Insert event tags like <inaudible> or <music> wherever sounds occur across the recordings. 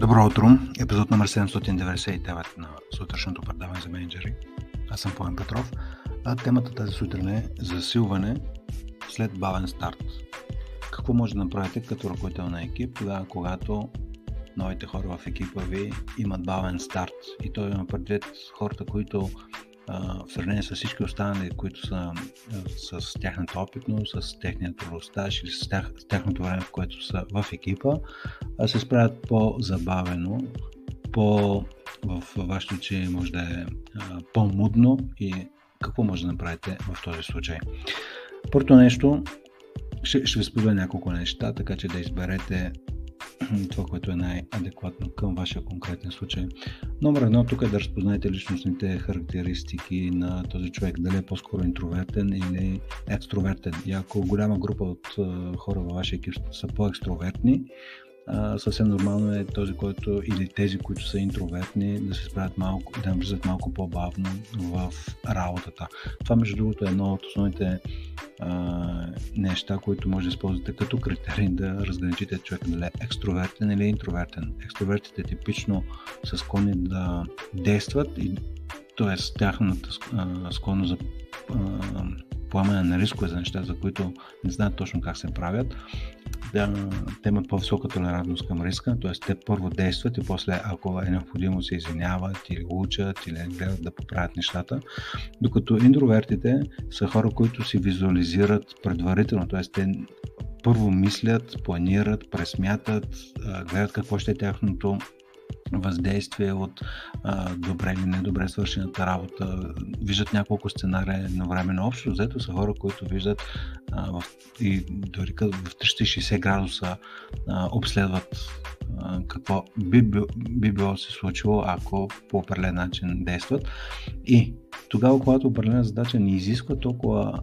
Добро утро! Епизод номер 799 на сутрешното предаване за менеджери. Аз съм Поем Петров. А темата тази сутрин е засилване след бавен старт. Какво може да направите като ръководител на екип, тогава когато новите хора в екипа ви имат бавен старт и той има предвид хората, които в сравнение с всички останали, които са с тяхната опитност, с техният трудостаж или с, тях, с тяхното време, в което са в екипа, се справят по-забавено, по, в вашето очи може да е по-мудно и какво може да направите в този случай. Първото нещо, ще, ще ви споделя няколко неща, така че да изберете <clears throat> това, което е най-адекватно към вашия конкретен случай. Номер едно тук е да разпознаете личностните характеристики на този човек, дали е по-скоро интровертен или екстровертен. И ако голяма група от хора във вашия екип са по-екстровертни, съвсем нормално е този, който или тези, които са интровертни, да се справят малко, да навлизат малко по-бавно в работата. Това, между другото, е едно от основните а, неща, които може да използвате като критерий да разграничите човек дали екстровертен или интровертен. Екстровертите типично са склонни да действат т.е. тяхната склонност за поемане на рискове за неща, за които не знаят точно как се правят, да, те имат по-висока толерантност към риска, т.е. те първо действат и после, ако е необходимо, се извиняват или учат или гледат да поправят нещата, докато интровертите са хора, които си визуализират предварително, т.е. те първо мислят, планират, пресмятат, гледат какво ще е тяхното въздействие от а, добре или недобре свършената работа, виждат няколко сценария едновременно. Общо взето са хора, които виждат а, в, и дори в 360 градуса а, обследват а, какво би, би, би било се случило, ако по определен начин действат. И тогава, когато определена задача не изисква толкова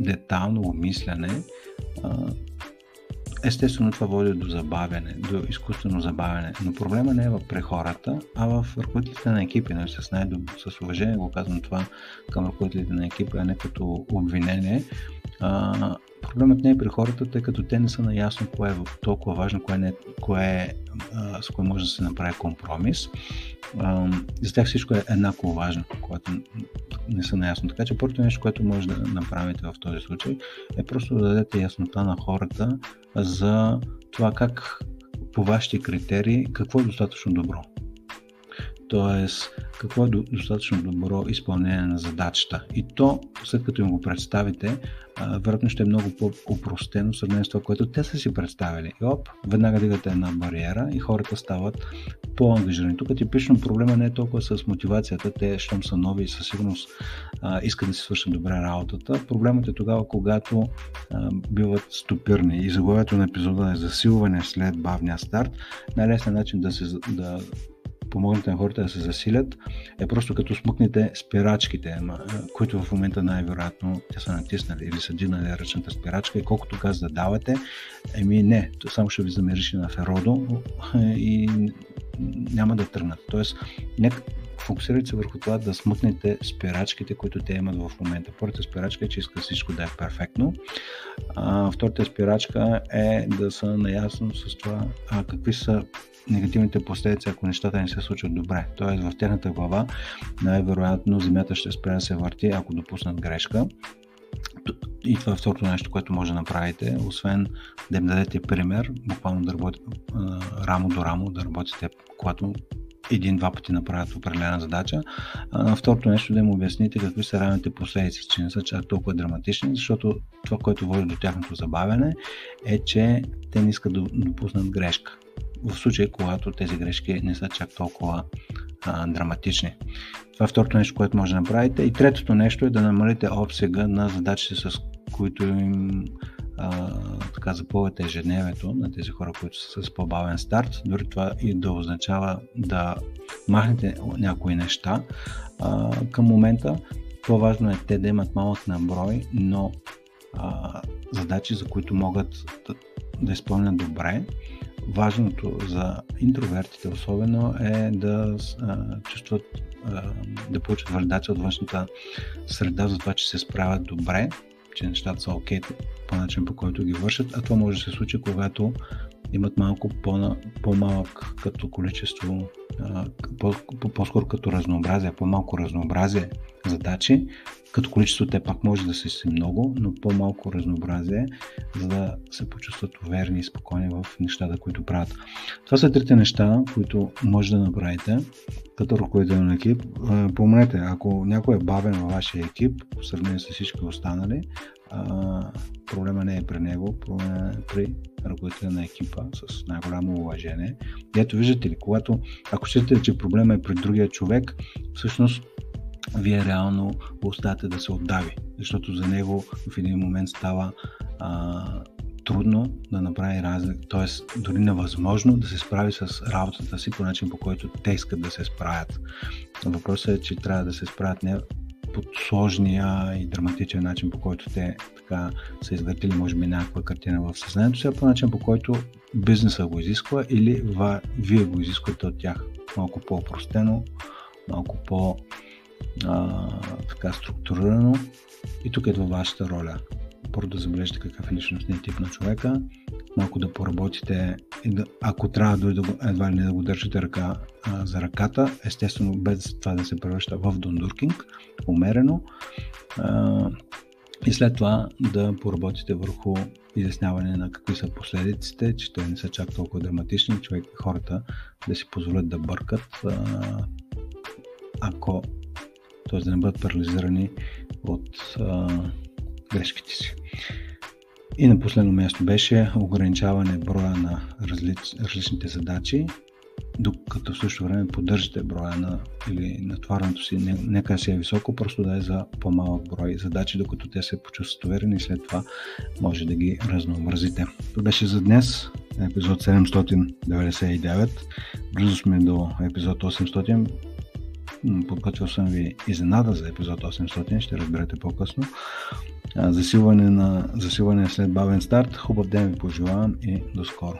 детално обмисляне, Естествено това води до забавяне, до изкуствено забавяне, но проблема не е в прехората, а в ръководителите на екипи. Нали, с, най- с уважение го казвам това към ръководителите на екипи, а не като обвинение. А, проблемът не е при хората, тъй като те не са наясно кое е толкова важно, кое, не, кое а, с кое може да се направи компромис. А, за тях всичко е еднакво важно, когато не са наясно. Така че първото нещо, което може да направите в този случай е просто да дадете яснота на хората за това как по вашите критерии какво е достатъчно добро. Тоест, какво е достатъчно добро изпълнение на задачата. И то, след като им го представите, вероятно ще е много по-упростено в сравнение с това, което те са си представили. И оп, веднага дигате една бариера и хората стават по-ангажирани. Тук типично проблема не е толкова с мотивацията, те, щом са нови и със сигурност искат да си свършат добре работата. Проблемът е тогава, когато биват стопирни. И заглавието на епизода е засилване след бавния старт. Най-лесният начин да се да помогнете на хората да се засилят, е просто като смъкнете спирачките, които в момента най-вероятно те са натиснали или са дигнали ръчната спирачка и колкото газ да давате, еми не, то само ще ви замериш на феродо и няма да тръгнат. Тоест, нека фокусирайте се върху това да смъкнете спирачките, които те имат в момента. Първата спирачка е, че иска всичко да е перфектно. А, втората спирачка е да са наясно с това а, какви са негативните последици, ако нещата не се случат добре. Тоест в тяхната глава най-вероятно земята ще спре да се върти, ако допуснат грешка. И това е второто нещо, което може да направите, освен да им дадете пример, буквално да работите рамо до рамо, да работите, когато един-два пъти направят определена задача. А, второто нещо да им обясните какви са равните последици, че не са чак толкова драматични, защото това, което води до тяхното забавяне е, че те не искат да допуснат грешка в случай, когато тези грешки не са чак толкова а, драматични. Това е второто нещо, което може да направите. И третото нещо е да намалите обсега на задачите, с които им а, така запълвате ежедневието на тези хора, които са с по-бавен старт. Дори това и да означава да махнете някои неща. А, към момента по-важно е те да имат малък наброй, но а, задачи, за които могат да, да изпълнят добре важното за интровертите особено е да а, чувстват, а, да получат валидация от външната среда за това, че се справят добре, че нещата са окей okay, по начин по който ги вършат, а това може да се случи, когато имат малко по- по-малък като количество, по-скоро като разнообразие, по-малко разнообразие задачи, като количество те пак може да се си много, но по-малко разнообразие, за да се почувстват уверени и спокойни в нещата, които правят. Това са трите неща, които може да направите като ръководител на екип. Помнете, ако някой е бавен във вашия екип, в сравнение с всички останали, проблема не е при него, проблема е при ръководителя на екипа с най-голямо уважение. И ето виждате ли, когато, ако считате, че проблема е при другия човек, всъщност вие реално го оставяте да се отдави, защото за него в един момент става а, трудно да направи разлика, т.е. дори невъзможно да се справи с работата си по начин, по който те искат да се справят. Въпросът е, че трябва да се справят не под сложния и драматичен начин, по който те така са изградили, може би, някаква картина в съзнанието си, а по начин, по който бизнеса го изисква или вие го изисквате от тях. Малко по-простено, малко по- а, така структурирано. И тук идва вашата роля. Първо да забележите какъв е личностният тип на човека, малко да поработите, и да, ако трябва дори да едва ли не да го държите ръка а, за ръката, естествено без това да се превръща в дондуркинг, умерено. А, и след това да поработите върху изясняване на какви са последиците, че те не са чак толкова драматични, човек, хората да си позволят да бъркат, а, ако т.е. да не бъдат парализирани от а, грешките си. И на последно място беше ограничаване броя на различ, различните задачи, докато в същото време поддържате броя на или натварването си, не, нека си е високо, просто да е за по-малък брой задачи, докато те се почувстват уверени и след това може да ги разнообразите. Това беше за днес, епизод 799. Близо сме до епизод 800 подготвил съм ви изненада за епизод 800, ще разберете по-късно. Засилване, на, засилване след бавен старт. Хубав ден ви пожелавам и до скоро.